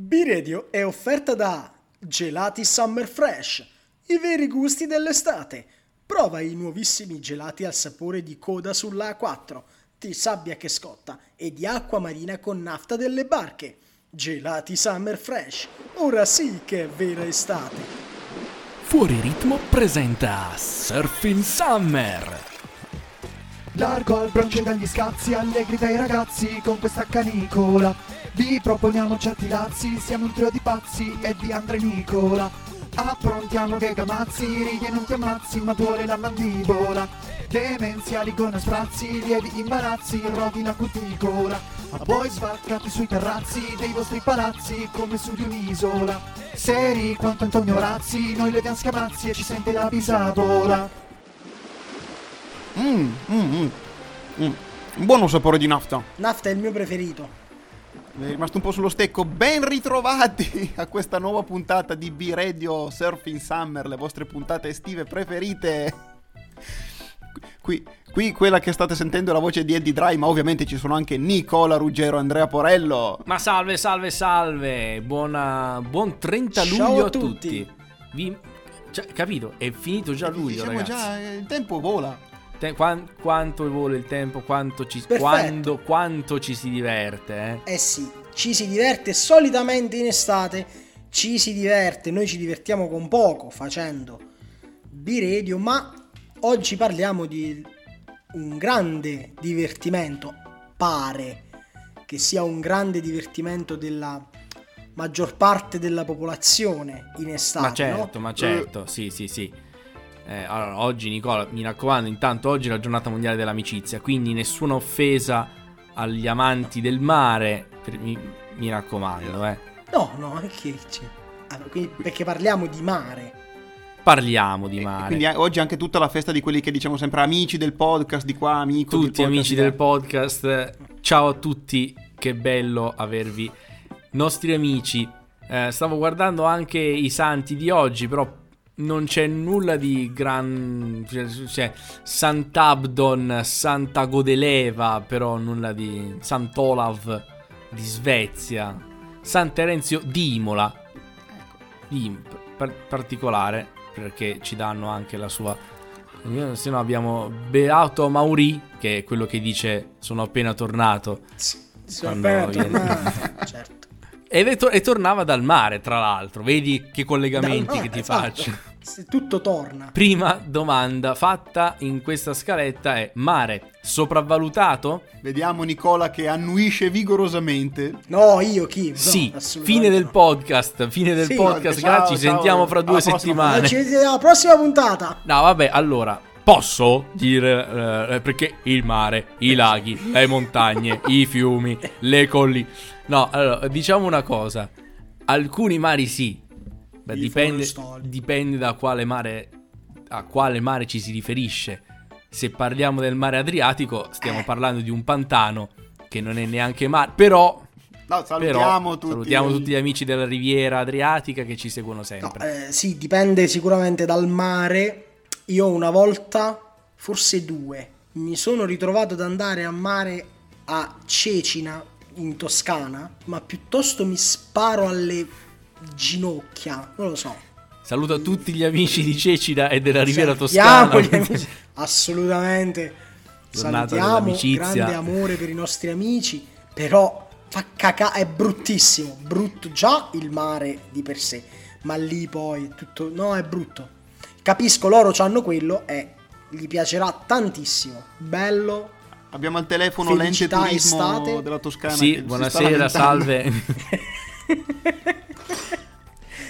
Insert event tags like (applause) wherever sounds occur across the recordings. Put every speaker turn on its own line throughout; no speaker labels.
B-Radio è offerta da Gelati Summer Fresh, i veri gusti dell'estate. Prova i nuovissimi gelati al sapore di coda sulla A4, di sabbia che scotta e di acqua marina con nafta delle barche. Gelati Summer Fresh, ora sì che è vera estate.
Fuori ritmo presenta Surfing Summer.
Largo al bronce dagli scazzi, allegri dai ragazzi con questa canicola. Vi proponiamo certi dazi, siamo un trio di pazzi e di Andre Nicola. Approntiamo che gamazzi, ridi e non ti ammazzi, ma duole la mandibola. Demenziali con sprazzi, lievi imbarazzi, rovina cuticola. A voi svaccati sui terrazzi dei vostri palazzi come su di un'isola. Seri quanto Antonio Razzi, noi le diamo scamazzi e ci sente la bisapola.
Mmm, mm, mm. Un buono sapore di nafta.
Nafta è il mio preferito.
È rimasto un po' sullo stecco. Ben ritrovati a questa nuova puntata di B-Radio Surfing Summer, le vostre puntate estive preferite. Qui, qui quella che state sentendo è la voce di Eddie Dry, ma ovviamente ci sono anche Nicola Ruggero, Andrea Porello.
Ma salve, salve, salve. Buona, buon 30
Ciao
luglio
a
a tutti.
tutti.
Vi... Cioè, capito? È finito già luglio,
Diciamo
ragazzi.
già, eh, il tempo vola.
Te- quan- quanto vuole il tempo, quanto ci, quando, quanto ci si diverte, eh?
Eh sì, ci si diverte solitamente in estate, ci si diverte, noi ci divertiamo con poco facendo B-Radio, ma oggi parliamo di un grande divertimento, pare che sia un grande divertimento della maggior parte della popolazione in estate,
Ma certo,
no?
ma certo, sì, sì, sì. Eh, allora, oggi Nicola, mi raccomando, intanto oggi è la giornata mondiale dell'amicizia, quindi nessuna offesa agli amanti del mare, per- mi, mi raccomando, eh.
No, no, che c'è? Ah, quindi- perché parliamo di mare.
Parliamo di
E
mare.
quindi eh, oggi è anche tutta la festa di quelli che diciamo sempre amici del podcast di qua, amico del
tutti amici del podcast, ciao a tutti, che bello avervi nostri amici. Eh, stavo guardando anche i santi di oggi, però non c'è nulla di gran... cioè, cioè Sant'Abdon, Santa Godeleva, però nulla di Sant'Olav di Svezia, San Terenzio di Imola, di par- particolare, perché ci danno anche la sua se no abbiamo Beato Mauri, che è quello che dice sono appena tornato.
Sono
Quando
appena
viene-
tornato, (laughs) certo.
È to- e tornava dal mare, tra l'altro. Vedi che collegamenti
mare,
che ti
esatto.
faccio.
Se tutto torna.
Prima domanda fatta in questa scaletta è mare sopravvalutato?
Vediamo Nicola che annuisce vigorosamente.
No, io chi? No,
sì, fine del podcast, fine del
Sì.
podcast.
Ciao,
ci
ciao,
sentiamo fra due settimane.
Eh, Ci vediamo alla prossima puntata.
No, vabbè, allora, posso dire eh, perché il mare, i laghi, le montagne, i fiumi, le colline. No, allora, diciamo una cosa. Alcuni mari sì. Beh, dipende, dipende da quale mare a quale mare ci si riferisce. Se parliamo del mare Adriatico, stiamo parlando di un pantano che non è neanche mare, però
No, salutiamo
però,
tutti.
salutiamo tutti gli amici della riviera adriatica che ci seguono
No,
sempre.
eh, sì, dipende sicuramente dal mare. Io una volta, forse due, mi sono ritrovato ad andare a mare a Cecina, in Toscana, ma piuttosto mi sparo alle ginocchia, non lo so.
Saluto a tutti gli amici di Cecina e della riviera toscana.
gli amici. Assolutamente.
Giornata
Salutiamo, grande amore per i nostri amici, però fa caca, è bruttissimo, brutto già il mare di per sé, ma lì poi tutto, no è brutto. Capisco, loro hanno quello e gli piacerà tantissimo, bello.
Abbiamo al telefono l'ente turismo
estate.
della Toscana.
Sì,
si
buonasera, salve. (laughs)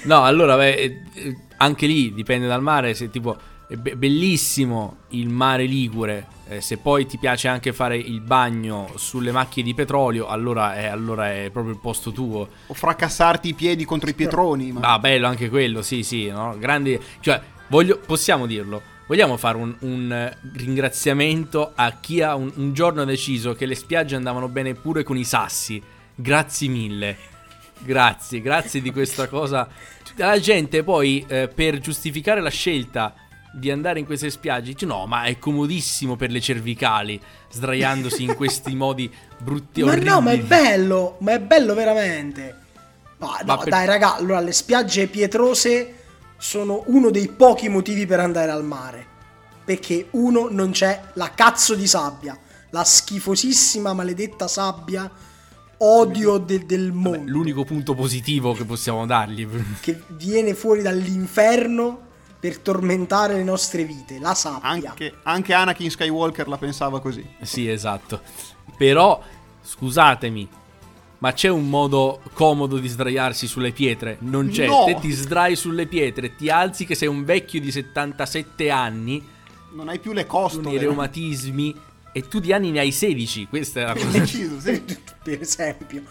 No, allora, beh, eh, eh, anche lì dipende dal mare. Se tipo è be- bellissimo il mare Ligure, eh, se poi ti piace anche fare il bagno sulle macchie di petrolio, allora è, allora è proprio il posto tuo.
O fracassarti i piedi contro i pietroni. Ma...
Ah, bello anche quello, sì, sì, no? Grandi, cioè, voglio, possiamo dirlo. Vogliamo fare un, un, eh, ringraziamento a chi ha un, un giorno deciso che le spiagge andavano bene pure con i sassi. Grazie mille. Grazie, grazie di questa cosa. La gente poi, eh, per giustificare la scelta di andare in queste spiagge, dice no, ma è comodissimo per le cervicali, sdraiandosi in questi (laughs) modi brutti
Ma
orribili.
no, ma è bello, ma è bello veramente. Ma
Ma
no,
per-
dai, raga, allora le spiagge pietrose sono uno dei pochi motivi per andare al mare. Perché uno non c'è la cazzo di sabbia, la schifosissima maledetta sabbia, odio de- del
Vabbè,
mondo,
l'unico punto positivo che possiamo dargli.
che viene fuori dall'inferno per tormentare le nostre vite, la sabbia.
Anche, anche Anakin Skywalker la pensava così.
Sì, esatto. Però, scusatemi, ma c'è un modo comodo di sdraiarsi sulle pietre? Non c'è.
No!
Te ti sdrai sulle pietre, ti alzi che sei un vecchio di 77 anni,
Non hai più le
con
costole.
i reumatismi, e tu di anni ne hai 16. Questa è la cosa.
Preciso, sì. (laughs)
per esempio.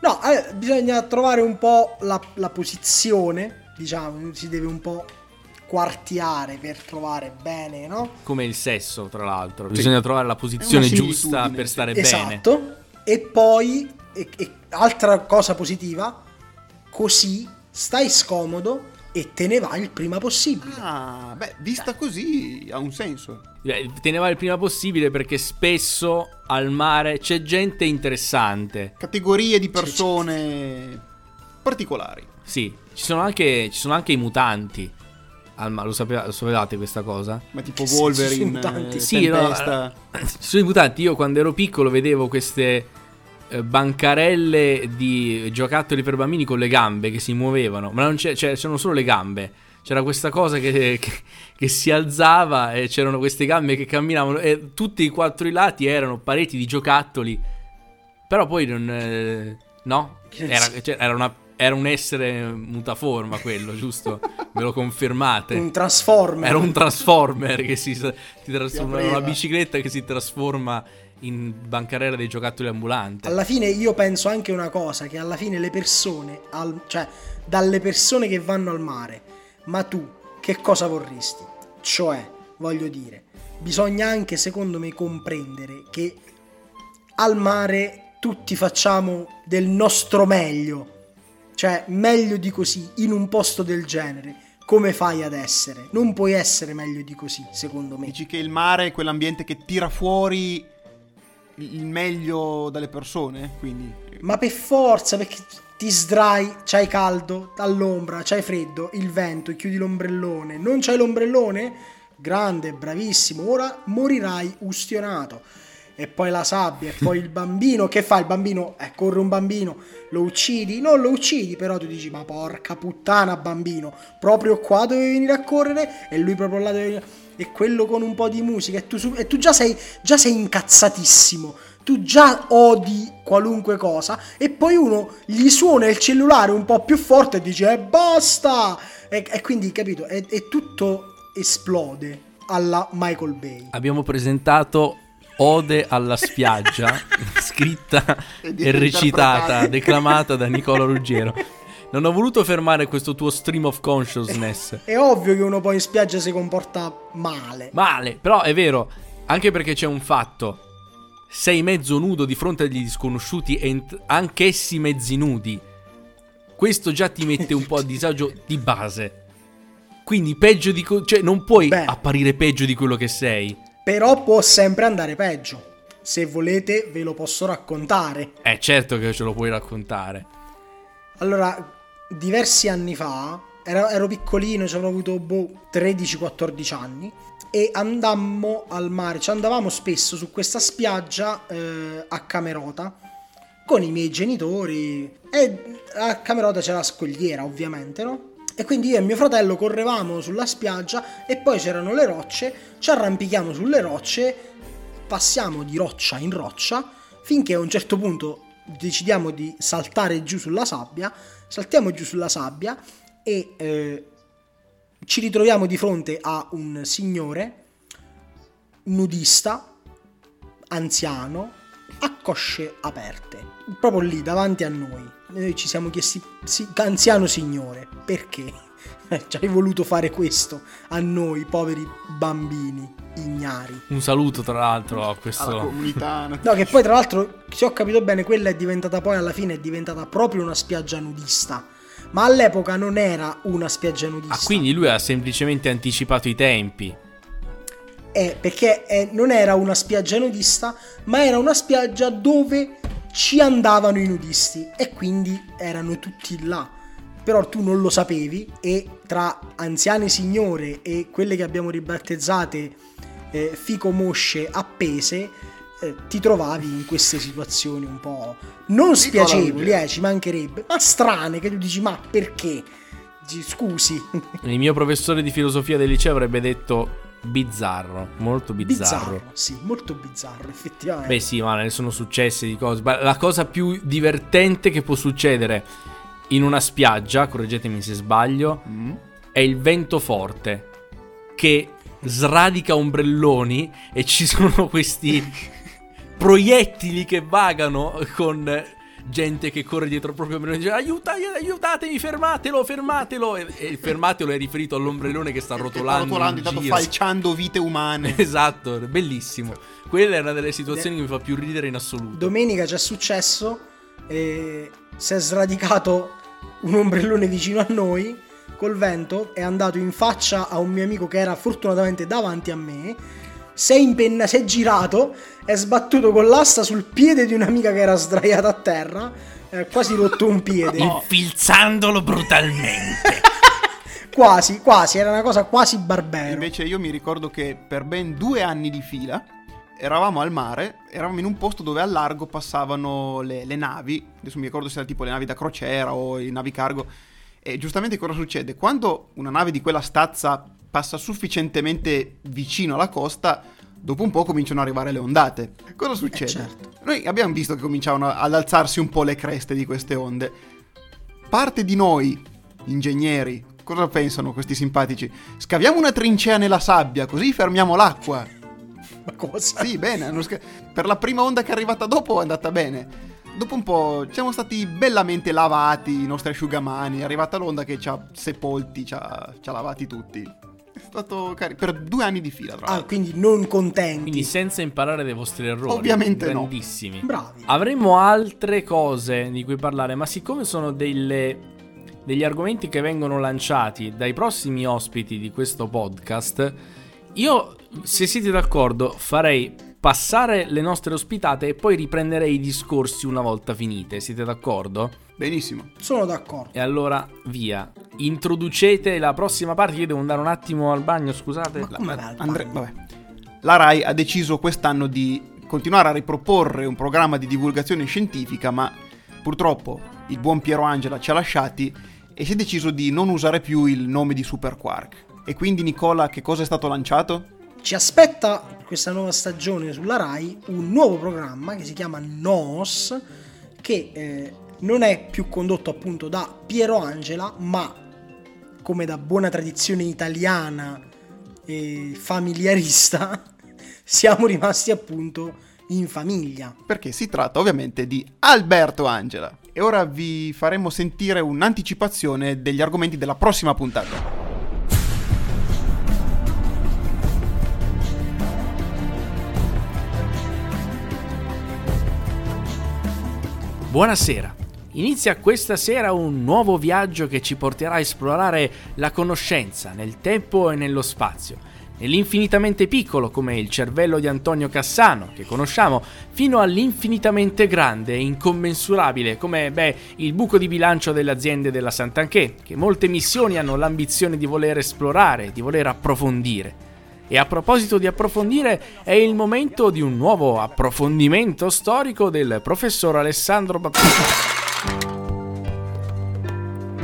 No, eh, bisogna trovare un po' la, la posizione, diciamo, si deve un po' quartiare per trovare bene, no?
Come il sesso, tra l'altro. Bisogna trovare la posizione giusta per
sì.
stare bene.
Esatto. E poi, e- e altra cosa positiva, così stai scomodo e te ne vai il prima possibile.
Ah, beh, vista così ha un senso.
Eh, Te ne vai il prima possibile perché spesso al mare c'è gente interessante.
Categorie di persone particolari.
Sì, ci sono anche, ci sono anche i mutanti. Al mare, lo, sapeva- lo sapevate questa cosa?
Ma tipo Wolverine,
sono tanti?
eh,
Sì, no. (coughs) Ci sono i mutanti. Io quando ero piccolo vedevo queste bancarelle di giocattoli per bambini con le gambe che si muovevano, ma non c'è, cioè, c'erano solo le gambe. C'era questa cosa che, (laughs) che- che si alzava e c'erano queste gambe che camminavano e tutti i quattro i lati erano pareti di giocattoli. Però poi non... eh, no? Era, cioè, era una- era un essere mutaforma quello, giusto? Me lo confermate?
Un transformer.
Era un transformer che si, si trasforma una bicicletta che si trasforma in bancarella dei giocattoli ambulanti.
Alla fine io penso anche una cosa, che alla fine le persone, al- cioè dalle persone che vanno al mare, ma tu che cosa vorresti? Cioè, voglio dire, bisogna anche secondo me comprendere che al mare tutti facciamo del nostro meglio, cioè meglio di così in un posto del genere. Come fai ad essere? Non puoi essere meglio di così, secondo me.
Dici che il mare è quell'ambiente che tira fuori il meglio dalle persone, quindi
Ma per forza, perché ti sdrai, c'hai caldo, all'ombra, c'hai freddo, il vento, chiudi l'ombrellone. Non c'hai l'ombrellone? Grande, bravissimo. Ora morirai ustionato. E poi la sabbia, e poi il bambino. Che fa il bambino? Eh, corre un bambino, lo uccidi? Non lo uccidi, però tu dici, ma porca puttana bambino, proprio qua dovevi venire a correre e lui proprio là dove venire... E quello con un po' di musica e tu, e tu già, sei, già sei incazzatissimo. Tu già odi qualunque cosa e poi uno gli suona il cellulare un po' più forte e dice e basta! E, e quindi, capito, e, e tutto esplode alla Michael Bay.
Abbiamo presentato Ode alla spiaggia, (laughs) scritta e recitata, declamata da Nicola Ruggero. Non ho voluto fermare questo tuo stream of consciousness.
È ovvio che uno poi in spiaggia si comporta male.
Male, però è vero, anche perché c'è un fatto. Sei mezzo nudo di fronte agli sconosciuti e ent- anch'essi mezzi nudi. Questo già ti mette un po' a disagio di base. Quindi peggio di... co- cioè non puoi
Beh.
apparire peggio di quello che sei.
Però può sempre andare peggio. Se volete ve lo posso raccontare.
Eh certo che ce lo puoi raccontare.
Allora, diversi anni fa, ero, ero piccolino, ci avrò avuto boh, 13-14 anni, e andammo al mare, ci andavamo spesso su questa spiaggia eh, a Camerota con i miei genitori e a Camerota c'era la scogliera ovviamente, no? E quindi io e mio fratello correvamo sulla spiaggia e poi c'erano le rocce, ci arrampichiamo sulle rocce, passiamo di roccia in roccia finché a un certo punto decidiamo di saltare giù sulla sabbia, saltiamo giù sulla sabbia e eh, ci ritroviamo di fronte a un signore nudista, anziano, a cosce aperte, proprio lì davanti a noi. Noi ci siamo chiesti, sì, anziano signore, perché? (laughs) Ci hai voluto fare questo a noi, poveri bambini ignari.
Un saluto tra l'altro a questo...
comunità.
No, che poi tra l'altro, se ho capito bene, quella è diventata poi alla fine è diventata proprio una spiaggia nudista. Ma all'epoca non era una spiaggia nudista.
Ah, quindi lui ha semplicemente anticipato i tempi.
Eh, perché eh, non era una spiaggia nudista, ma era una spiaggia dove ci andavano i nudisti e quindi erano tutti là. Però tu non lo sapevi e tra anziane signore e quelle che abbiamo ribattezzate eh, fico mosce appese eh, ti trovavi in queste situazioni un po' non spiacevoli, eh, ci mancherebbe, ma strane che tu dici ma perché? Scusi.
Il mio professore di filosofia del liceo avrebbe detto bizzarro, molto bizzarro.
Bizzarro, sì, molto bizzarro, effettivamente.
Beh sì, ma ne sono successe di cose. La cosa più divertente che può succedere in una spiaggia, correggetemi se sbaglio,
Mm.
è il vento forte che sradica ombrelloni e ci sono questi (laughs) proiettili che vagano con gente che corre dietro il proprio ombrellone e dice aiuta, aiutatemi, fermatelo, fermatelo e, e il fermatelo è riferito all'ombrellone che sta
Sta
rotolando,
rotolando,
in
intanto
giro.
falciando vite umane. (laughs)
Esatto, bellissimo. Quella è una delle situazioni che mi fa più ridere in assoluto.
Domenica ci è successo, eh, si è sradicato un ombrellone vicino a noi col vento, è andato in faccia a un mio amico che era fortunatamente davanti a me, si è impenna, si è girato, è sbattuto con l'asta sul piede di un'amica che era sdraiata a terra, eh, quasi rotto un piede. (laughs)
Infilzandolo brutalmente. (laughs)
Quasi, quasi, era una cosa quasi barbera.
Invece io mi ricordo che per ben due anni di fila eravamo al mare, eravamo in un posto dove al largo passavano le, le navi, adesso mi ricordo se era tipo le navi da crociera o i navi cargo, e giustamente cosa succede? Quando una nave di quella stazza passa sufficientemente vicino alla costa, dopo un po' cominciano ad arrivare le ondate. Cosa succede?
certo.
Noi abbiamo visto che cominciavano ad alzarsi un po' le creste di queste onde. Parte di noi, ingegneri, cosa pensano questi simpatici? Scaviamo una trincea nella sabbia, così fermiamo l'acqua.
Ma cosa?
Sì, bene. sca- per la prima onda che è arrivata dopo è andata bene. Dopo un po' siamo stati bellamente lavati i nostri asciugamani. È arrivata l'onda che ci ha sepolti, ci ha, ci ha lavati tutti. È stato carino. Per due anni di fila, tra
Ah,
l'altro.
quindi non contenti.
Quindi senza imparare dai vostri errori.
Ovviamente no.
Grandissimi.
Bravi.
Avremmo altre cose di cui parlare, ma siccome sono delle- degli argomenti che vengono lanciati dai prossimi ospiti di questo podcast, io, se siete d'accordo, farei passare le nostre ospitate e poi riprenderei i discorsi una volta finite. Siete d'accordo?
Benissimo.
Sono d'accordo.
E allora via. Introducete la prossima parte. Io devo andare un attimo al bagno, scusate.
Ma come va al
Andre- vabbè. La RAI ha deciso quest'anno di continuare a riproporre un programma di divulgazione scientifica, ma purtroppo il buon Piero Angela ci ha lasciati e si è deciso di non usare più il nome di Super Quark. E quindi Nicola, che cosa è stato lanciato?
Ci aspetta questa nuova stagione sulla Rai un nuovo programma che si chiama Nos, che eh, non è più condotto appunto da Piero Angela, ma come da buona tradizione italiana e familiarista, (laughs) siamo rimasti appunto in famiglia.
Perché si tratta ovviamente di Alberto Angela. E ora vi faremo sentire un'anticipazione degli argomenti della prossima puntata.
Buonasera. Inizia questa sera un nuovo viaggio che ci porterà a esplorare la conoscenza nel tempo e nello spazio. Nell'infinitamente piccolo, come il cervello di Antonio Cassano, che conosciamo, fino all'infinitamente grande e incommensurabile, come beh, il buco di bilancio delle aziende della Sant'Anché, che molte missioni hanno l'ambizione di voler esplorare, di voler approfondire. E a proposito di approfondire, è il momento di un nuovo approfondimento storico del professor Alessandro Battista.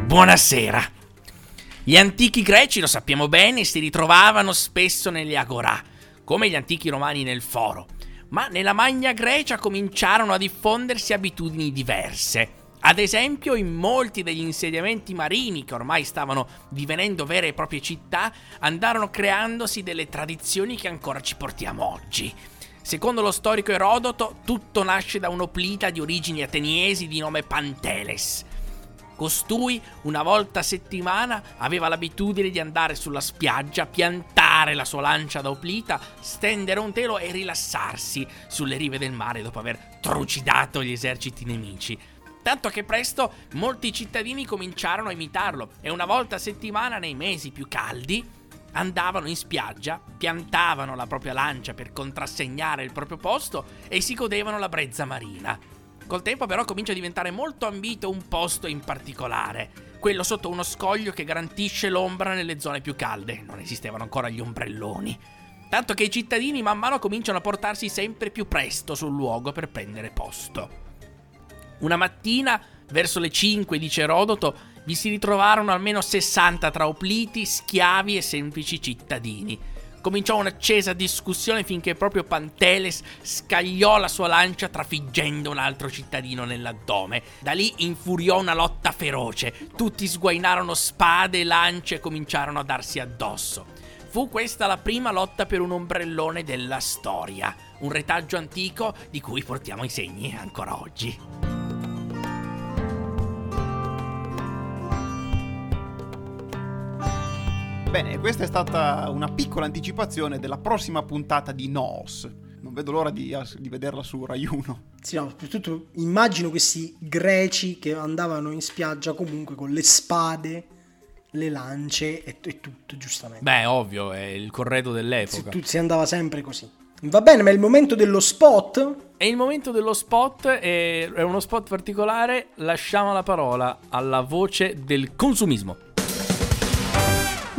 Buonasera. Gli antichi greci, lo sappiamo bene, si ritrovavano spesso negli agorà, come gli antichi romani nel foro. Ma nella Magna Grecia cominciarono a diffondersi abitudini diverse. Ad esempio, in molti degli insediamenti marini che ormai stavano divenendo vere e proprie città, andarono creandosi delle tradizioni che ancora ci portiamo oggi. Secondo lo storico Erodoto, tutto nasce da un'oplita di origini ateniesi di nome Panteles. Costui, una volta a settimana, aveva l'abitudine di andare sulla spiaggia, piantare la sua lancia da oplita, stendere un telo e rilassarsi sulle rive del mare dopo aver trucidato gli eserciti nemici. Tanto che presto molti cittadini cominciarono a imitarlo e una volta a settimana nei mesi più caldi andavano in spiaggia, piantavano la propria lancia per contrassegnare il proprio posto e si godevano la brezza marina. Col tempo però comincia a diventare molto ambito un posto in particolare, quello sotto uno scoglio che garantisce l'ombra nelle zone più calde. Non esistevano ancora gli ombrelloni. Tanto che i cittadini man mano cominciano a portarsi sempre più presto sul luogo per prendere posto. Una mattina, verso le 5, dice Erodoto, vi si ritrovarono almeno 60 tra opliti, schiavi e semplici cittadini. Cominciò un'accesa discussione finché proprio Panteles scagliò la sua lancia trafiggendo un altro cittadino nell'addome. Da lì infuriò una lotta feroce. Tutti sguainarono spade e lance e cominciarono a darsi addosso. Fu questa la prima lotta per un ombrellone della storia, un retaggio antico di cui portiamo i segni ancora oggi.
Bene, questa è stata una piccola anticipazione della prossima puntata di Nos. Non vedo l'ora di, di vederla su Rai 1.
Sì, no, soprattutto immagino questi greci che andavano in spiaggia comunque con le spade, le lance e, e tutto, giustamente.
Beh, ovvio, è il corredo dell'epoca.
Si, si andava sempre così. Va bene, ma è il momento dello spot?
È il momento dello spot, è uno spot particolare. Lasciamo la parola alla voce del consumismo.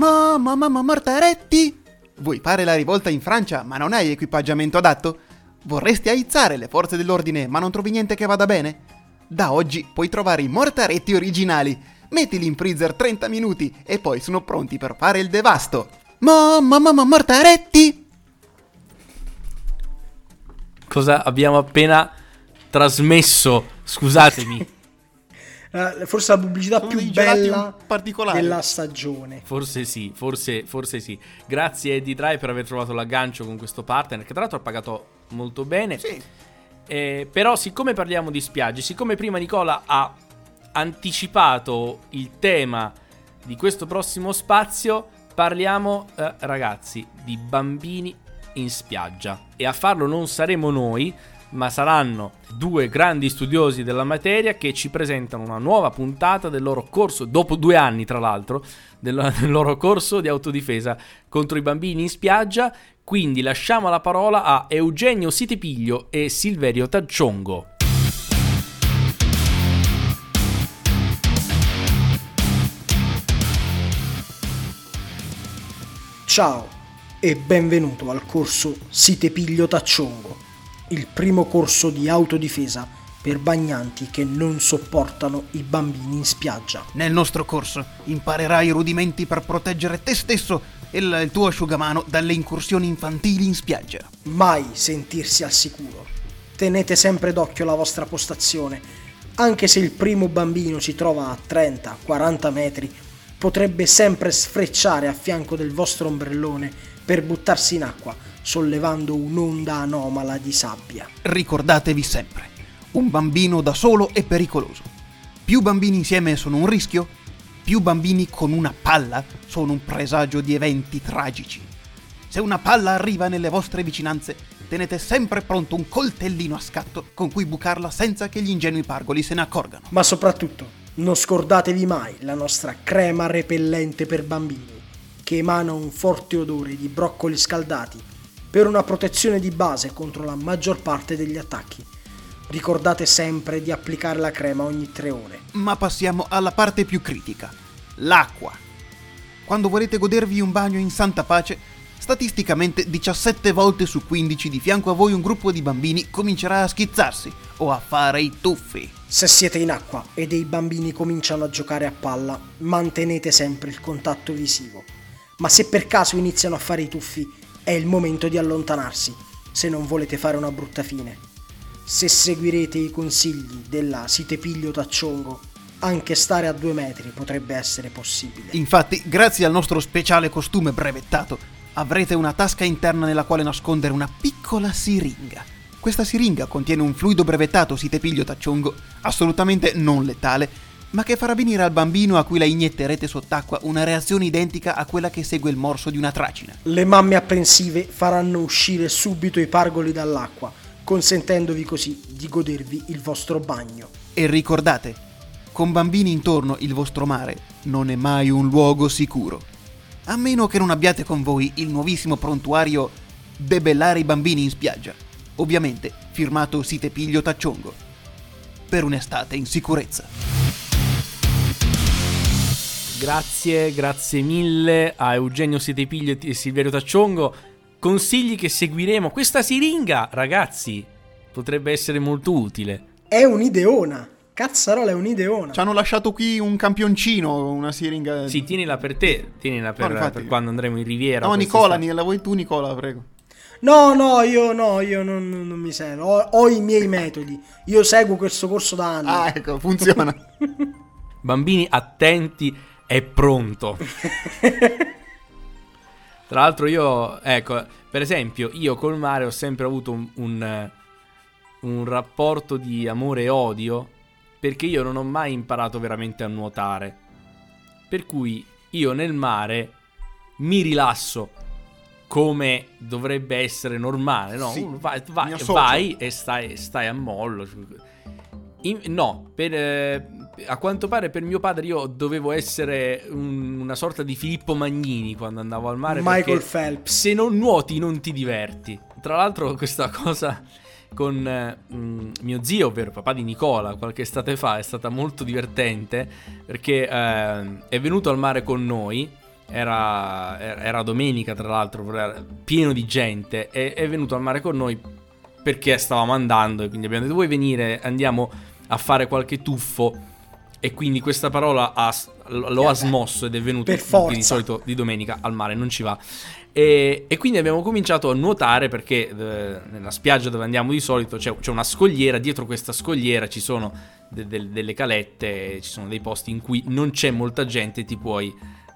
Mamma, mamma, Martaretti! Vuoi fare la rivolta in Francia, ma non hai equipaggiamento adatto? Vorresti aizzare le forze dell'ordine, ma non trovi niente che vada bene? Da oggi puoi trovare i mortaretti originali. Mettili in freezer 30 minuti e poi sono pronti per fare il devasto. Mamma, mamma, mortaretti!
Cosa abbiamo appena trasmesso? Scusatemi. (laughs)
Eh, forse la pubblicità Sono più bella della stagione.
Forse sì, forse, forse sì. Grazie Eddie Dry per aver trovato l'aggancio con questo partner, che tra l'altro ha pagato molto bene.
Sì.
Eh, però siccome parliamo di spiagge, siccome prima Nicola ha anticipato il tema di questo prossimo spazio, parliamo eh, ragazzi di bambini in spiaggia. E a farlo non saremo noi, ma saranno due grandi studiosi della materia che ci presentano una nuova puntata del loro corso, dopo due anni tra l'altro, del, (laughs) del loro corso di autodifesa contro i bambini in spiaggia. Quindi lasciamo la parola a Eugenio Sitipiglio e Silverio Tagciongo.
Ciao e benvenuto al corso Sitepiglio Tacciongo il primo corso di autodifesa per bagnanti che non sopportano i bambini in spiaggia.
Nel nostro corso imparerai i rudimenti per proteggere te stesso e il tuo asciugamano dalle incursioni infantili in spiaggia.
Mai sentirsi al sicuro. Tenete sempre d'occhio la vostra postazione. Anche se il primo bambino si trova a 30-40 metri, potrebbe sempre sfrecciare a fianco del vostro ombrellone per buttarsi in acqua sollevando un'onda anomala di sabbia.
Ricordatevi sempre, un bambino da solo è pericoloso. Più bambini insieme sono un rischio, più bambini con una palla sono un presagio di eventi tragici. Se una palla arriva nelle vostre vicinanze, tenete sempre pronto un coltellino a scatto con cui bucarla senza che gli ingenui pargoli se ne accorgano.
Ma soprattutto, non scordatevi mai la nostra crema repellente per bambini, che emana un forte odore di broccoli scaldati per una protezione di base contro la maggior parte degli attacchi. Ricordate sempre di applicare la crema ogni tre ore.
Ma passiamo alla parte più critica, l'acqua. Quando volete godervi un bagno in santa pace, statisticamente 17 volte su 15 di fianco a voi un gruppo di bambini comincerà a schizzarsi o a fare i tuffi.
Se siete in acqua e dei bambini cominciano a giocare a palla, mantenete sempre il contatto visivo. Ma se per caso iniziano a fare i tuffi, è il momento di allontanarsi se non volete fare una brutta fine. Se seguirete i consigli della Sitepiglio Tacciongo, anche stare a due metri potrebbe essere possibile.
Infatti, grazie al nostro speciale costume brevettato, avrete una tasca interna nella quale nascondere una piccola siringa. Questa siringa contiene un fluido brevettato Sitepiglio Tacciongo, assolutamente non letale, ma che farà venire al bambino a cui la inietterete sott'acqua una reazione identica a quella che segue il morso di una tracina.
Le mamme apprensive faranno uscire subito i pargoli dall'acqua, consentendovi così di godervi il vostro bagno.
E ricordate, con bambini intorno il vostro mare non è mai un luogo sicuro. A meno che non abbiate con voi il nuovissimo prontuario Debellare i bambini in spiaggia, ovviamente firmato Sitepiglio Tacciongo. per un'estate in sicurezza.
Grazie, grazie mille a Eugenio Sietepiglio e Silverio Tacciongo. Consigli che seguiremo. Questa siringa, ragazzi, potrebbe essere molto utile.
È un'ideona. Cazzarola è un'ideona.
Ci hanno lasciato qui un campioncino, una siringa.
Sì, tienila per te, tienila per,
No, infatti.
per quando andremo in Riviera.
No. Nicola, la vuoi tu, Nicola, prego.
No, no, io no, io non, non mi servo. Ho, ho i miei metodi. Io seguo questo corso da anni.
Ah, ecco, funziona. (laughs)
Bambini attenti, è pronto. (laughs) Tra l'altro io, ecco, per esempio, io col mare ho sempre avuto un, un, un rapporto di amore e odio perché io non ho mai imparato veramente a nuotare. Per cui io nel mare mi rilasso come dovrebbe essere normale, no?
Sì,
vai, vai- vai e stai, stai a mollo. In- no, per, eh, a quanto pare per mio padre io dovevo essere un- una sorta di Filippo Magnini quando andavo al mare.
Michael Phelps.
Se non nuoti non ti diverti. Tra l'altro questa cosa con eh, mm, mio zio, ovvero papà di Nicola, qualche estate fa è stata molto divertente perché eh, è venuto al mare con noi. Era, era domenica, tra l'altro, pieno di gente. E è venuto al mare con noi perché stavamo andando. E quindi abbiamo detto: Vuoi venire? Andiamo a fare qualche tuffo. E quindi questa parola ha- lo ha smosso ed è venuto
Per forza.
di solito di domenica al mare non ci va. E, e quindi abbiamo cominciato a nuotare perché eh, nella spiaggia dove andiamo di solito c'è, c'è una scogliera, dietro questa scogliera ci sono de- de- delle calette, ci sono dei posti in cui non c'è molta gente ti puoi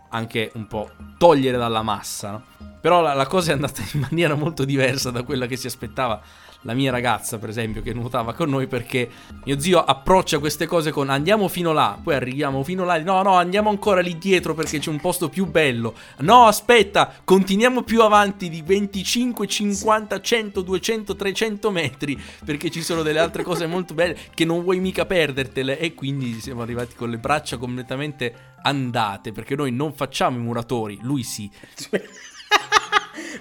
anche un po' togliere dalla massa. no? Però la, la cosa è andata (laughs) in maniera molto diversa da quella che si aspettava la mia ragazza, per esempio, che nuotava con noi perché mio zio approccia queste cose con andiamo fino là, poi arriviamo fino là, no, no, andiamo ancora lì dietro perché c'è un posto più bello. No, aspetta, continuiamo più avanti di 25, 50, 100, 200, 300 metri perché ci sono delle altre cose molto belle che non vuoi mica perdertele e quindi siamo arrivati con le braccia completamente andate perché noi non facciamo i muratori, lui sì. (laughs)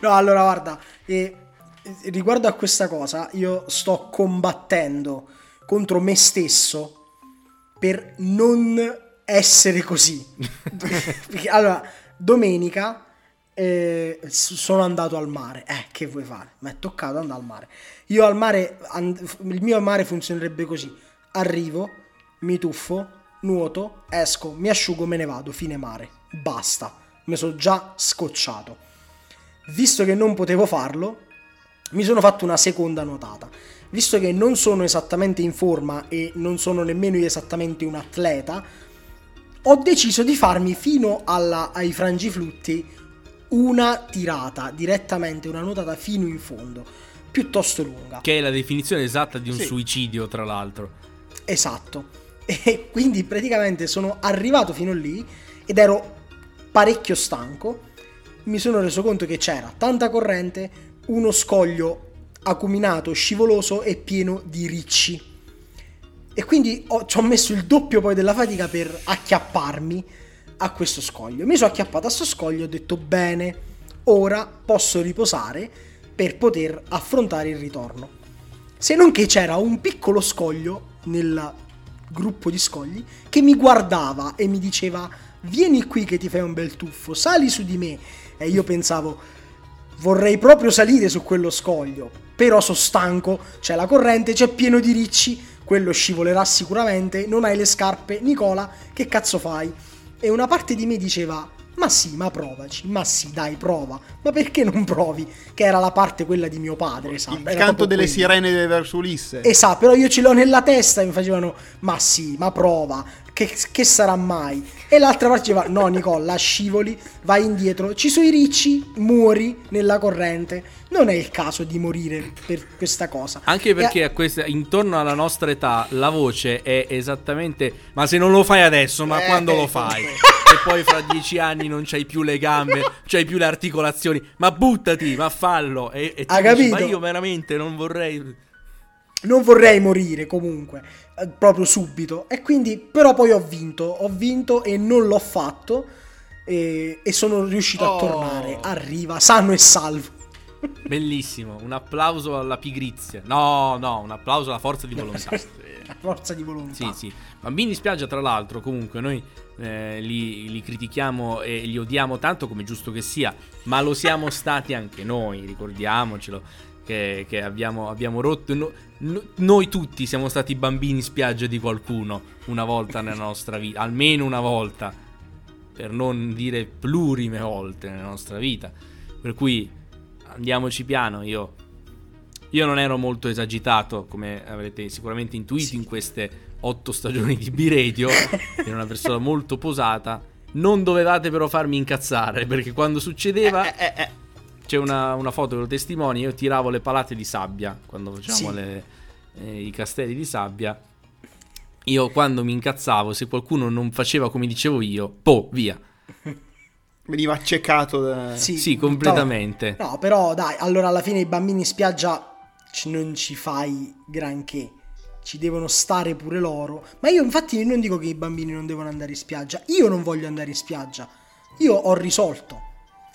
No, allora guarda, eh, riguardo a questa cosa, io sto combattendo contro me stesso per non essere così. (laughs) Allora, domenica eh, sono andato al mare. Eh, che vuoi fare? Mi è toccato andare al mare. Io al mare, and- il mio mare funzionerebbe così. Arrivo, mi tuffo, nuoto, esco, mi asciugo, me ne vado, fine mare. Basta. Mi sono già scocciato. Visto che non potevo farlo, mi sono fatto una seconda nuotata. Visto che non sono esattamente in forma e non sono nemmeno esattamente un atleta, ho deciso di farmi fino alla- ai frangiflutti una tirata, direttamente una nuotata fino in fondo, piuttosto lunga.
Che è la definizione esatta di un
Sì.
suicidio, tra l'altro.
Esatto. (laughs) E quindi praticamente sono arrivato fino lì ed ero parecchio stanco. Mi sono reso conto che c'era tanta corrente, uno scoglio acuminato, scivoloso e pieno di ricci. E quindi ho- ci ho messo il doppio poi della fatica per acchiapparmi a questo scoglio. Mi sono acchiappato a sto scoglio e ho detto bene, ora posso riposare per poter affrontare il ritorno. Se non che c'era un piccolo scoglio nel gruppo di scogli che mi guardava e mi diceva vieni qui che ti fai un bel tuffo, sali su di me. E io pensavo vorrei proprio salire su quello scoglio, però sono stanco, c'è la corrente, c'è pieno di ricci, quello scivolerà sicuramente, non hai le scarpe, Nicola, che cazzo fai? E una parte di me diceva ma sì, ma provaci, ma sì, dai, prova. Ma perché non provi? Che era la parte quella di mio padre, sa?
Il canto delle
quello.
sirene verso Ulisse.
Esatto, però io ce l'ho nella testa e mi facevano, ma sì, ma prova, che, che sarà mai? E l'altra parte diceva, no Nicola, scivoli, vai indietro, ci sono i ricci, muori nella corrente. Non è il caso di morire per questa cosa.
Anche perché a questa- intorno alla nostra età la voce è esattamente ma se non lo fai adesso, ma
Eh,
quando lo
eh,
fai?
eh.
e poi fra dieci anni non c'hai più le gambe, c'hai più le articolazioni, ma buttati, ma fallo. E, e tu dici, ma io veramente non vorrei...
non vorrei morire comunque, eh, proprio subito. E quindi, però poi ho vinto, ho vinto e non l'ho fatto e, e sono riuscito
Oh.
a tornare a riva, sano e salvo.
Bellissimo, un applauso alla pigrizia. No, no, un applauso alla forza di volontà. (laughs)
forza di volontà.
Sì, sì. Bambini in spiaggia, tra l'altro, comunque noi eh, li, li critichiamo e li odiamo tanto come giusto che sia, ma lo siamo stati anche noi, ricordiamocelo. Che, che abbiamo, abbiamo rotto. no- no- noi tutti siamo stati bambini in spiaggia di qualcuno una volta nella nostra vita, almeno una volta, per non dire plurime volte nella nostra vita. Per cui andiamoci piano. Io, io non ero molto esagitato, come avrete sicuramente intuito in queste otto stagioni di B-Radio. ero una persona molto posata. Non dovevate però farmi incazzare, perché quando succedeva
Eh, eh, eh.
C'è una, una foto che lo testimoni. Io tiravo le palate di sabbia quando facevamo
Sì.
le- eh, i castelli di sabbia. Io quando mi incazzavo, se qualcuno non faceva come dicevo io, po' via. (laughs)
Veniva accecato da...
Sì, completamente.
No, però dai, allora alla fine i bambini in spiaggia non ci fai granché. Ci devono stare pure loro. Ma io infatti non dico che i bambini non devono andare in spiaggia. Io non voglio andare in spiaggia. Io ho risolto.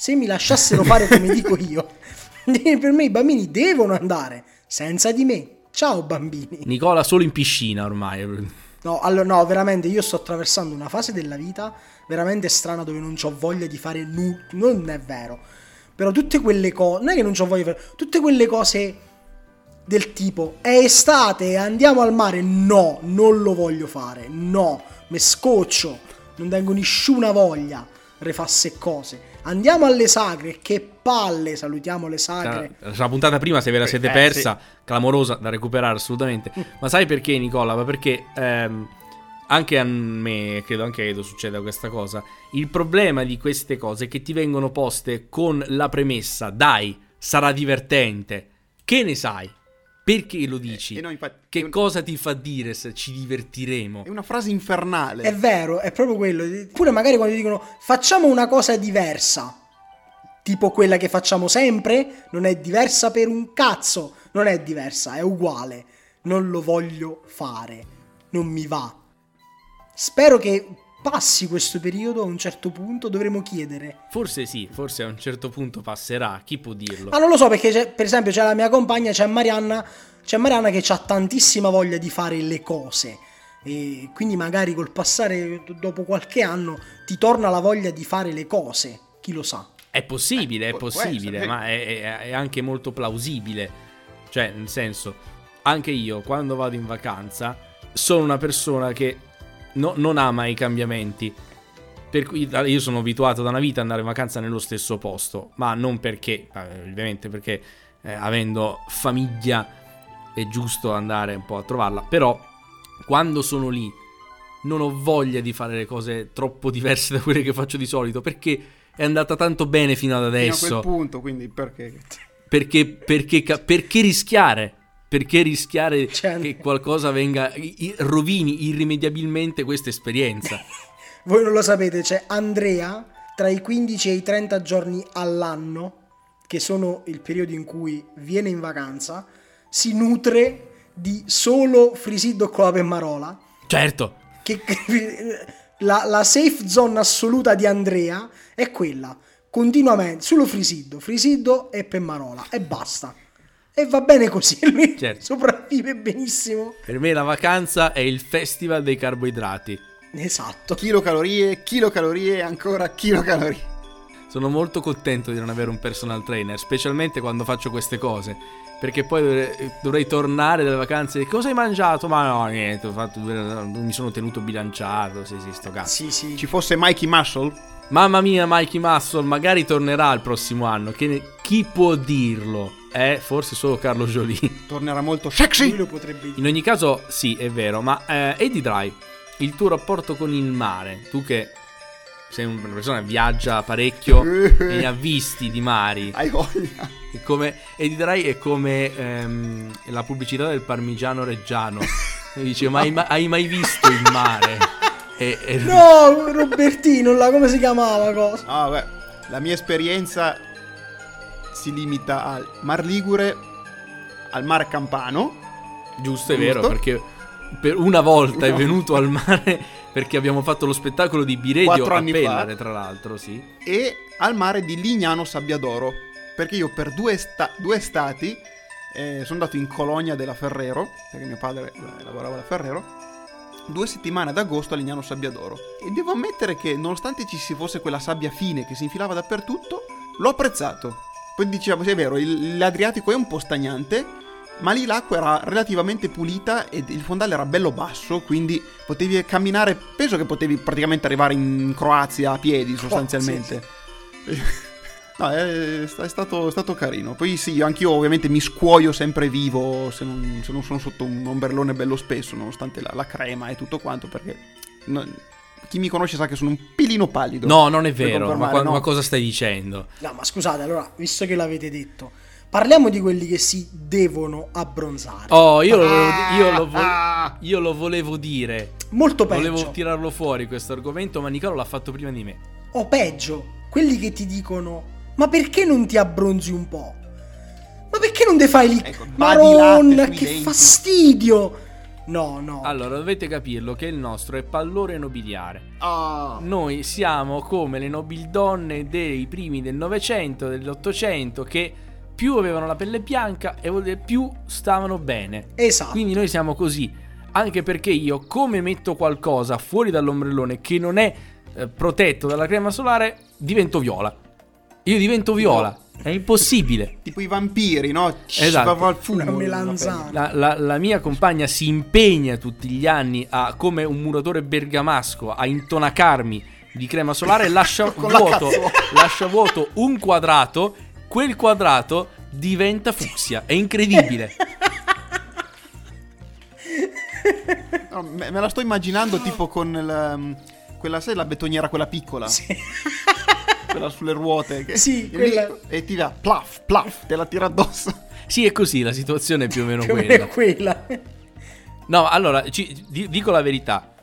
Se mi lasciassero fare come dico io, (laughs) per me i bambini devono andare. Senza di me. Ciao bambini.
Nicola solo in piscina ormai.
No, allora, no, veramente io sto attraversando una fase della vita veramente strana dove non ho voglia di fare nulla. Non è vero. Però tutte quelle cose. Non è che non ho voglia di fare. Tutte quelle cose del tipo è estate, andiamo al mare. No, non lo voglio fare. No, mi scoccio. Non tengo nessuna voglia refasse cose. Andiamo alle sagre. Che palle, salutiamo le sagre.
La, la puntata prima, se ve la siete
Eh,
persa, clamorosa da recuperare assolutamente. Ma sai perché, Nicola? Ma perché ehm, anche a me, credo anche a Edo succeda questa cosa. Il problema di queste cose è che ti vengono poste con la premessa: dai, sarà divertente. Che ne sai? Perché lo dici?
e no, infatti,
che
un-
cosa ti fa dire se ci divertiremo?
È una frase infernale.
È vero, è proprio quello. Pure magari quando dicono facciamo una cosa diversa, tipo quella che facciamo sempre, non è diversa per un cazzo, non è diversa, è uguale. Non lo voglio fare, non mi va. Spero che passi questo periodo a un certo punto, dovremo chiedere.
Forse sì, forse a un certo punto passerà, chi può dirlo?
Ma non lo so perché c'è- per esempio c'è la mia compagna, c'è Marianna, c'è Marianna che ha tantissima voglia di fare le cose. E quindi magari col passare dopo qualche anno ti torna la voglia di fare le cose, chi lo sa.
È possibile,
Eh,
è possibile,
essere,
ma è, è- è anche molto plausibile. Cioè, nel senso, anche io quando vado in vacanza sono una persona che no- non ama i cambiamenti. Per cui io sono abituato da una vita ad andare in vacanza nello stesso posto, ma non perché, eh, ovviamente perché eh, avendo famiglia è giusto andare un po' a trovarla, però quando sono lì non ho voglia di fare le cose troppo diverse da quelle che faccio di solito, perché è andata tanto bene fino ad
Fino a
adesso.
quel punto, quindi perché...
Perché, perché, perché rischiare? Perché rischiare (laughs)
Cioè-
che qualcosa venga, rovini irrimediabilmente questa esperienza? (laughs)
Voi non lo sapete, c'è Andrea tra i 15 e i 30 giorni all'anno, che sono il periodo in cui viene in vacanza, si nutre di solo frisiddo con la pemmarola.
Certo,
Che, la, la safe zone assoluta di Andrea è quella, continuamente, solo frisiddo, frisiddo e pemmarola, e basta. E va bene così, (laughs) lui
Certo.
sopravvive benissimo.
per me la vacanza è il festival dei carboidrati.
Esatto.
Chilocalorie, chilocalorie e ancora chilocalorie.
Sono molto contento di non avere un personal trainer, specialmente quando faccio queste cose. Perché poi dovrei, dovrei tornare dalle vacanze e cosa hai mangiato? Ma no, niente, ho fatto- mi sono tenuto bilanciato. Sì, sì, sto cazzo.
Sì, sì.
Ci fosse Mikey Muscle?
Mamma mia, Mikey Muscle, magari tornerà il prossimo anno. Che ne- chi può dirlo? Eh, forse solo Carlo Jolie. (laughs)
Tornerà molto
Lui
sexy.
lo potrebbe dire.
In ogni caso, sì, è vero. Ma eh, Eddie Dry, il tuo rapporto con il mare, tu che sei una persona che viaggia parecchio (laughs) e ne ha visti di mari.
Hai voglia.
È come, Eddie Dry è come ehm, la pubblicità del parmigiano reggiano. (laughs) E dice: Ma hai, ma- hai mai visto il mare? E, e-
No, Robertino, là, come si chiamava cosa?
No, beh, la mia esperienza si limita al Mar Ligure, al Mar Campano
Giusto, è
Giusto.
vero, perché per una volta è
No.
venuto al mare perché abbiamo fatto lo spettacolo di Biredio a Pellare, tra l'altro, sì.
e al mare di Lignano Sabbiadoro. Perché io per due, esta- due estati eh, sono andato in colonia della Ferrero, perché mio padre eh, lavorava alla Ferrero, due settimane ad agosto a Lignano Sabbiadoro. E devo ammettere che nonostante ci si fosse quella sabbia fine che si infilava dappertutto, l'ho apprezzato. Poi diciamo, sì, è vero, il- l'Adriatico è un po' stagnante, ma lì l'acqua era relativamente pulita e il fondale era bello basso, quindi potevi camminare, penso che potevi praticamente arrivare in Croazia a piedi sostanzialmente. (laughs) No, è, è stato, è stato carino. Poi sì, anch'io ovviamente mi scuoio sempre vivo se non, se non sono sotto un ombrellone bello spesso, nonostante la, la crema e tutto quanto, perché no- chi mi conosce sa che sono un pilino pallido.
No, non è vero. Ma, qua-
no.
ma cosa stai dicendo?
No, ma scusate, allora, visto che l'avete detto, parliamo di quelli che si devono abbronzare.
Oh, io lo, volevo,
Ah,
io lo vo-
ah.
io lo volevo dire.
Molto peggio.
Volevo tirarlo fuori questo argomento, ma Nicolo l'ha fatto prima di me.
O peggio, quelli che ti dicono: Ma perché non ti abbronzi un po'? Ma perché non te fai lì?
Ecco, sui
che
denti.
fastidio! No, no.
Allora, dovete capirlo che il nostro è pallore nobiliare.
Ah.
Noi siamo come le nobildonne dei primi del Novecento, dell'Ottocento, che più avevano la pelle bianca e vuol dire più stavano bene.
Esatto.
Quindi noi siamo così. Anche perché io, come metto qualcosa fuori dall'ombrellone che non è eh, protetto dalla crema solare, divento viola. Io divento viola. È impossibile.
Tipo i vampiri, no?
Esatto.
Va- va al fumo
Una melanzana.
La, la- la mia compagna si impegna tutti gli anni a, come un muratore bergamasco, a intonacarmi di crema solare e lascia (laughs) vuoto, lascia vuoto un quadrato. Quel quadrato diventa fucsia. È incredibile.
No, me, me la sto immaginando tipo con la, quella, sai, la betoniera, quella piccola,
Sì. (laughs)
quella sulle ruote. Che,
Sì,
e,
quella-
e ti dà plaf, plaf, te la tira addosso.
Sì, è così, la situazione è più o meno (laughs)
Più o
quella.
meno quella.
No, allora, ci- di- dico la verità.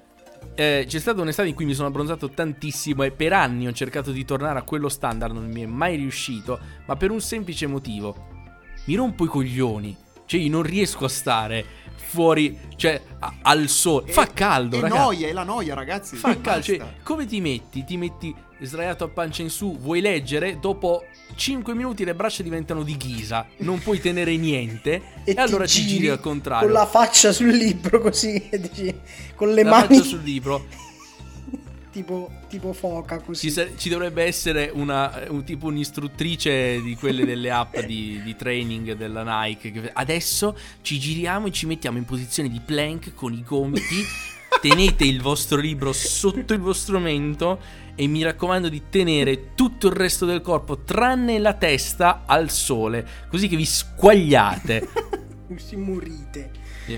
Eh, c'è stata un'estate in cui mi sono abbronzato tantissimo e per anni ho cercato di tornare a quello standard, non mi è mai riuscito, ma per un semplice motivo. Mi rompo i coglioni. Cioè, io non riesco a stare fuori, cioè, a- al sole. Fa
E-
caldo,
È
ragazzi.
noia, è la noia, ragazzi.
Fa caldo, cioè, come ti metti? Ti metti sdraiato a pancia in su, vuoi leggere? Dopo 5 minuti le braccia diventano di ghisa, non puoi tenere niente. E,
ti
allora ti giri al contrario.
Con la faccia sul libro (laughs) così, e dici, con le
La
mani
faccia sul libro. (laughs)
tipo, tipo foca così.
Ci, sa- ci dovrebbe essere una, un tipo un'istruttrice di quelle delle app di, di training della Nike. che- adesso ci giriamo e ci mettiamo in posizione di plank con i gomiti. Tenete il vostro libro sotto il vostro mento e mi raccomando di tenere tutto il resto del corpo, tranne la testa, al sole, così che vi squagliate. (laughs)
Si morite.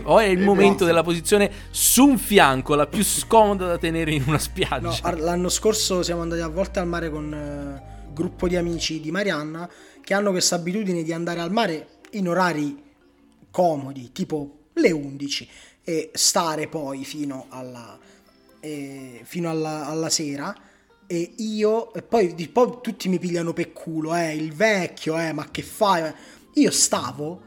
O è il
Eh,
momento
no.
della posizione su un fianco, la più scomoda da tenere in una spiaggia.
No, l'anno scorso siamo andati a volte al mare con eh, un gruppo di amici di Marianna che hanno questa abitudine di andare al mare in orari comodi, tipo le 11, e stare poi fino alla, eh, fino alla, alla sera. E io, e poi, poi tutti mi pigliano per culo, eh, il vecchio, eh, ma che fai? Io stavo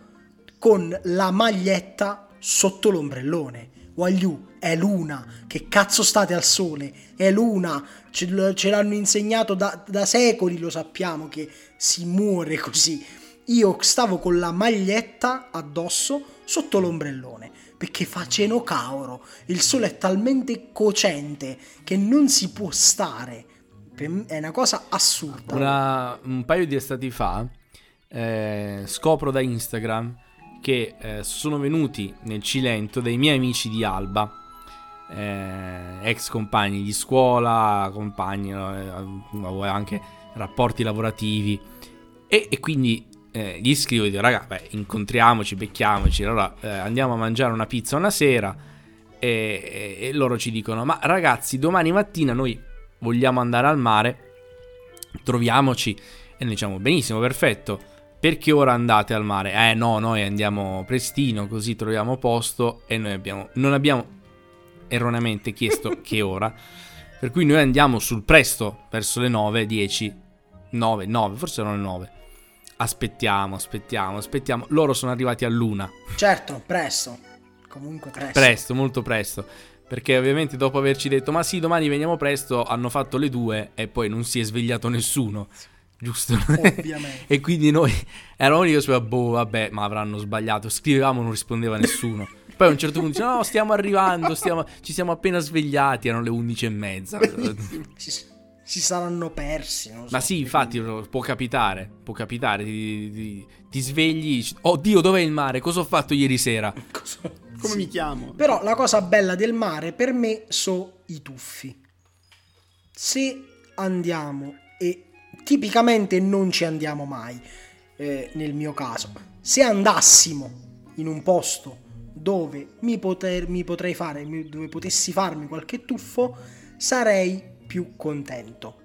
con la maglietta sotto l'ombrellone. Wagliù, è luna. Che cazzo state al sole? È luna. Ce, ce l'hanno insegnato da, da secoli, lo sappiamo che si muore così. Io stavo con la maglietta addosso sotto l'ombrellone perché fa cenocauro. Il sole è talmente cocente che non si può stare. È una cosa assurda.
Una- un paio di estati fa eh, scopro da Instagram che eh, sono venuti nel Cilento dei miei amici di Alba, eh, ex compagni di scuola, compagni, eh, anche rapporti lavorativi e, e quindi eh, gli scrivo e dico raga beh, incontriamoci, becchiamoci, allora eh, andiamo a mangiare una pizza una sera e- e loro ci dicono ma ragazzi domani mattina noi vogliamo andare al mare, troviamoci e noi diciamo benissimo, perfetto. Perché ora andate al mare? Eh no, noi andiamo prestino così troviamo posto e noi abbiamo, non abbiamo erroneamente chiesto (laughs) che ora. Per cui noi andiamo sul presto verso le 9, 10, 9, 9, forse erano le 9. Aspettiamo, aspettiamo, aspettiamo. Loro sono arrivati a luna.
Certo, presto. Comunque presto.
Presto, molto presto. Perché ovviamente dopo averci detto ma sì, domani veniamo presto, hanno fatto le due e poi non si è svegliato nessuno. giusto?
Ovviamente. (laughs)
e quindi noi eravamo lì e boh, vabbè, ma avranno sbagliato. Scrivevamo, non rispondeva nessuno. Poi a un certo punto dice, no, stiamo arrivando, stiamo- ci siamo appena svegliati, erano le 11 e mezza.
Si, saranno persi. non so.
Ma sì, infatti può capitare, può capitare, ti, ti- ti svegli, oddio dov'è il mare, cosa ho fatto ieri sera? (laughs)
Cosa-
Come
Sì.
mi chiamo?
Però la cosa bella del mare per me sono i tuffi. Se andiamo e tipicamente non ci andiamo mai, eh, nel mio caso, se andassimo in un posto dove mi, poter- mi potrei fare, dove potessi farmi qualche tuffo, sarei più contento.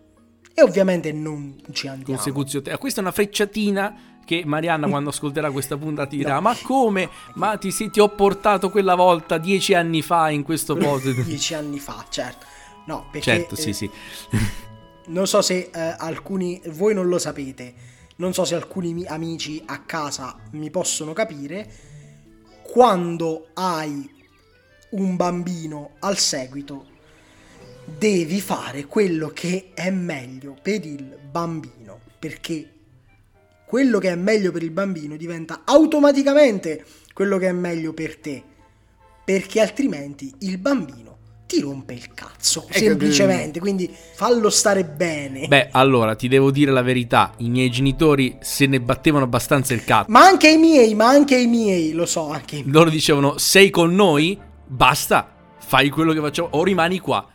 E ovviamente non ci andiamo.
Eh, Questa è una frecciatina che Marianna quando ascolterà questa puntata dirà, ma come? Ma ti, sì, ti ho portato quella volta dieci anni fa in questo (laughs) posto.
Dieci anni fa, certo. No, perché
certo,
eh,
sì, sì. (laughs)
Non so se eh, alcuni, voi non lo sapete, non so se alcuni mi- amici a casa mi possono capire, quando hai un bambino al seguito, devi fare quello che è meglio per il bambino, perché quello che è meglio per il bambino diventa automaticamente quello che è meglio per te, perché altrimenti il bambino ti rompe il cazzo,
che-
semplicemente, quindi fallo stare bene.
Beh, allora, ti devo dire la verità, i miei genitori se ne battevano abbastanza il cazzo.
Ma anche i miei, ma anche i miei, lo so, anche i miei.
Loro dicevano, sei con noi? Basta, fai quello che facciamo, o rimani qua.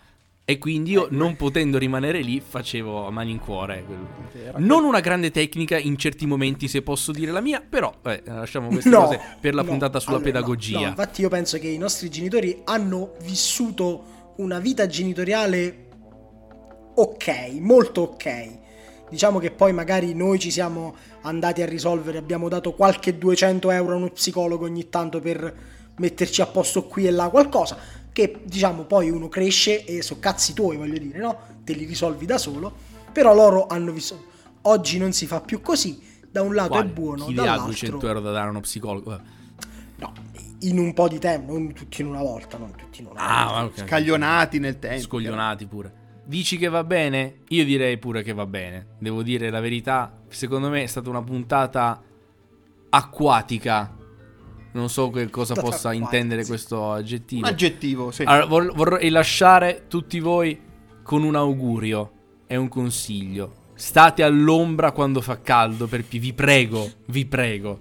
E quindi io, non potendo rimanere lì, facevo a mani in cuore. quello. Non una grande tecnica in certi momenti, se posso dire la mia, però eh, lasciamo queste
No,
cose per la
no,
puntata sulla
allora,
pedagogia.
no, infatti io penso che i nostri genitori hanno vissuto una vita genitoriale ok, molto ok. Diciamo che poi magari noi ci siamo andati a risolvere, abbiamo dato qualche 200 euro a uno psicologo ogni tanto per metterci a posto qui e là qualcosa, che diciamo poi uno cresce e so cazzi tuoi, voglio dire, no? Te li risolvi da solo, però loro hanno vissuto. Oggi non si fa più così, da un lato
Quale?
è buono,
Chi
dall'altro
200 euro da dare a uno psicologo? Vabbè.
No, in un po' di tempo, non tutti in una volta, non tutti in una
Ah,
volta.
ma ok.
Scaglionati nel tempo.
Scoglionati pure. Dici che va bene? Io direi pure che va bene. Devo dire la verità. Secondo me è stata una puntata acquatica. Non so che cosa possa
acquatica,
intendere questo
Un
aggettivo.
aggettivo, sì.
Allora, vor- vorrei lasciare tutti voi con un augurio e un consiglio. State all'ombra quando fa caldo, perché vi prego, vi prego,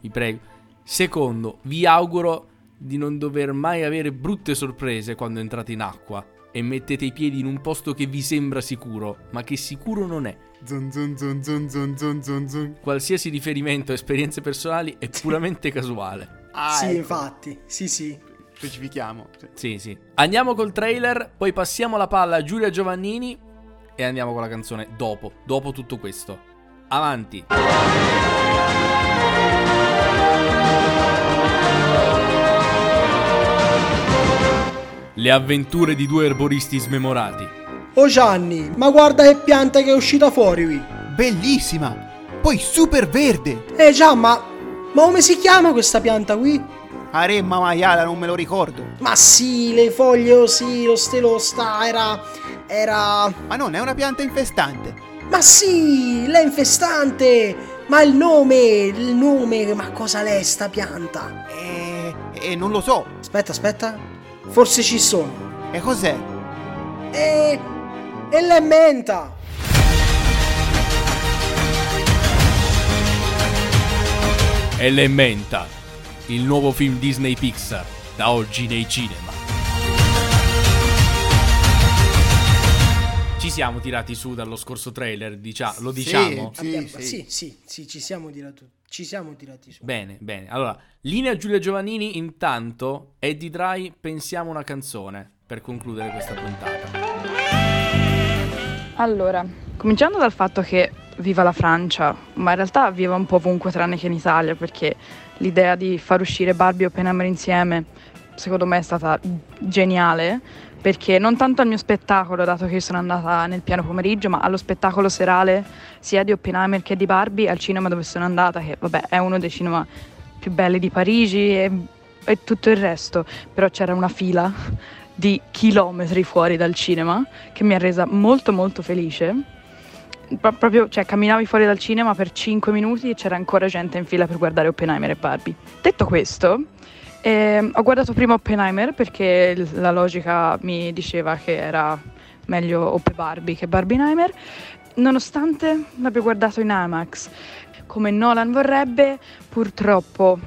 vi prego. Secondo, vi auguro di non dover mai avere brutte sorprese quando entrate in acqua e mettete i piedi in un posto che vi sembra sicuro, ma che sicuro non è.
Zun, zun, zun, zun, zun, zun, zun, zun.
Qualsiasi riferimento a esperienze personali è puramente casuale.
Ah,
sì,
ecco.
infatti, sì, sì.
Specifichiamo. sì.
Sì, sì. Andiamo col trailer, poi passiamo la palla a Giulia Giovannini e andiamo con la canzone dopo, dopo tutto questo. Avanti. Le avventure di due erboristi smemorati.
Oh Gianni, ma guarda che pianta che è uscita fuori qui.
Bellissima! Poi super verde!
Eh già, ma... Ma come si chiama questa pianta qui?
Aremma maiala, non me lo ricordo.
Ma sì, le foglie, oh sì, lo stelosta, era... Era...
Ma non, è una pianta infestante.
Ma sì, l'è infestante! Ma il nome, il nome, ma cosa l'è sta pianta?
E, e non lo so.
Aspetta, aspetta. Forse ci sono.
E cos'è?
E... E l'è menta!
Elementa, il nuovo film Disney Pixar, da oggi nei cinema. Ci siamo tirati su dallo scorso trailer, dicia- lo diciamo?
Sì,
Abbiamo-
sì.
sì, sì, sì, ci siamo tirati, ci siamo tirati su.
Bene, bene. Allora, linea Giulia Giovannini, intanto, Eddie Dry, pensiamo una canzone per concludere questa puntata.
Allora, cominciando dal fatto che viva la Francia, ma in realtà viva un po' ovunque tranne che in Italia, perché l'idea di far uscire Barbie e Oppenheimer insieme, secondo me è stata geniale, perché non tanto al mio spettacolo, dato che sono andata nel piano pomeriggio, ma allo spettacolo serale sia di Oppenheimer che di Barbie al cinema dove sono andata, che vabbè è uno dei cinema più belli di Parigi e, e tutto il resto, però c'era una fila di chilometri fuori dal cinema che mi ha resa molto molto felice. pro- proprio, cioè, camminavi fuori dal cinema per 5 minuti e c'era ancora gente in fila per guardare Oppenheimer e Barbie. Detto questo, ehm, ho guardato prima Oppenheimer perché la logica mi diceva che era meglio Oppe Barbie che Barbieheimer, nonostante l'abbia guardato in IMAX come Nolan vorrebbe, purtroppo,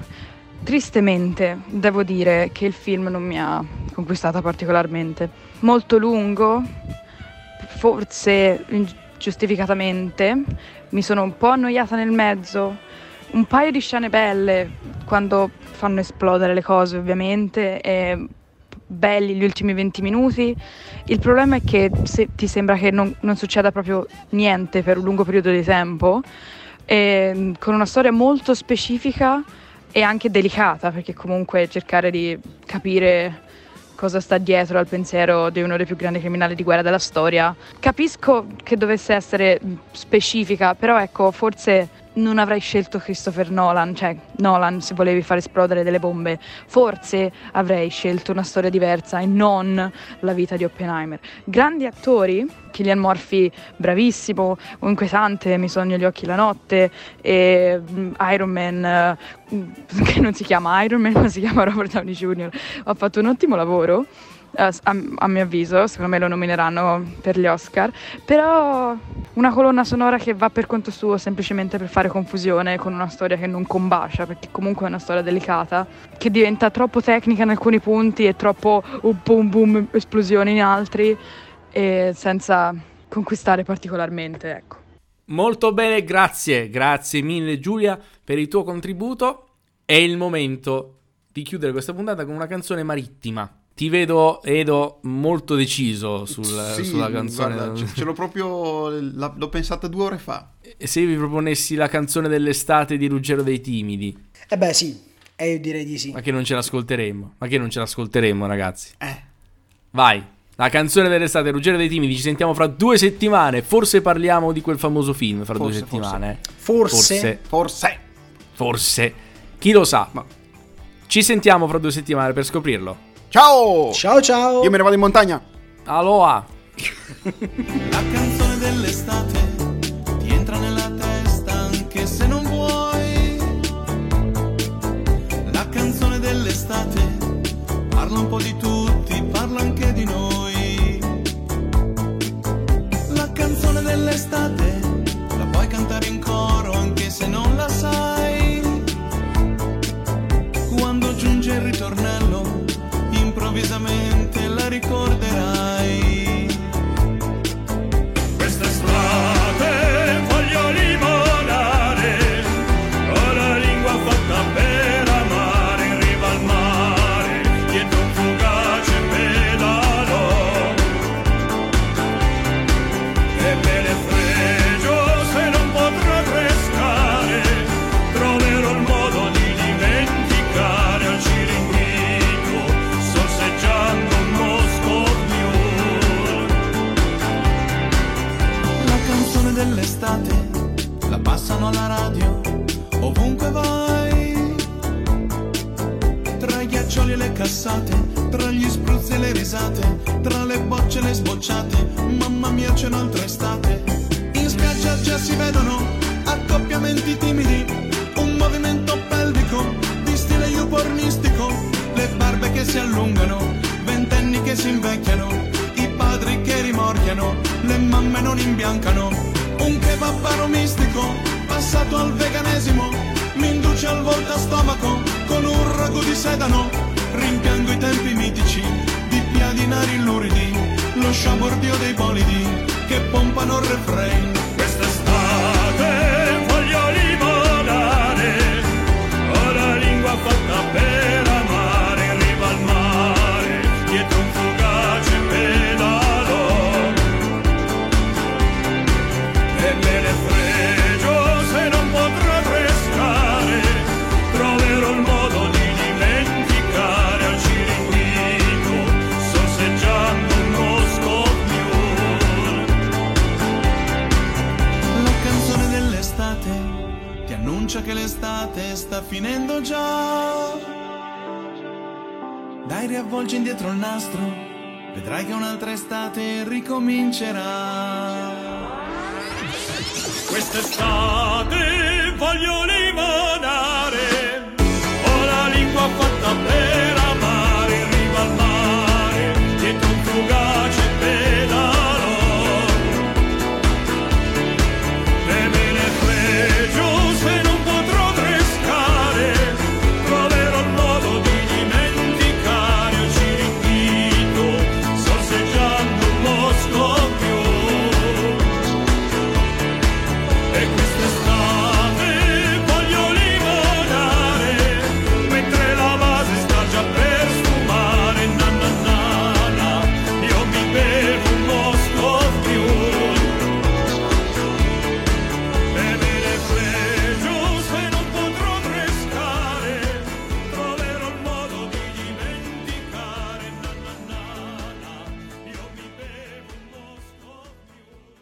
tristemente, devo dire che il film non mi ha conquistata particolarmente. Molto lungo, forse giustificatamente, mi sono un po' annoiata nel mezzo, un paio di scene belle quando fanno esplodere le cose ovviamente, e belli gli ultimi 20 minuti. Il problema è che se ti sembra che non, non succeda proprio niente per un lungo periodo di tempo, e, con una storia molto specifica e anche delicata, perché comunque cercare di capire cosa sta dietro al pensiero di uno dei più grandi criminali di guerra della storia. Capisco che dovesse essere specifica, però ecco, forse non avrei scelto Christopher Nolan, cioè Nolan se volevi far esplodere delle bombe, forse avrei scelto una storia diversa e non la vita di Oppenheimer. Grandi attori, Killian Murphy bravissimo, inquietante, mi sogno gli occhi la notte, e mm, Iron Man, uh, (laughs) che non si chiama Iron Man ma si chiama Robert Downey Jr., ha fatto un ottimo lavoro. A, a, mio avviso, secondo me lo nomineranno per gli Oscar, però una colonna sonora che va per conto suo semplicemente per fare confusione con una storia che non combacia, perché comunque è una storia delicata, che diventa troppo tecnica in alcuni punti e troppo uh, boom boom esplosioni in altri, e senza conquistare particolarmente, ecco.
Molto bene, grazie, grazie mille Giulia per il tuo contributo. È il momento di chiudere questa puntata con una canzone marittima. Ti vedo, Edo, molto deciso sul,
sì,
sulla canzone.
Guarda, ce, ce l'ho proprio. La, l'ho pensata due ore fa.
E se vi proponessi la canzone dell'estate di Ruggero dei Timidi?
Eh beh, sì, e io direi di sì.
Ma che non ce l'ascolteremmo? Ma che non ce l'ascolteremmo, ragazzi?
Eh.
Vai. La canzone dell'estate, Ruggero dei Timidi, ci sentiamo fra due settimane. Forse parliamo di quel famoso film fra
Forse,
due settimane.
Forse.
Forse.
Forse.
Forse. Chi lo sa? Ma ci sentiamo fra due settimane per scoprirlo.
Ciao!
Ciao ciao!
Io me ne vado in montagna.
Aloha! (laughs)
La canzone dell'estate ti entra nella testa anche se non vuoi. La canzone dell'estate parla un po' di tutti, parla anche di noi. La canzone dell'estate la puoi cantare in coro anche se non la sai. Improvvisamente la ricorderai. Dai, riavvolgi indietro il nastro, vedrai che un'altra estate ricomincerà.
Quest'estate voglio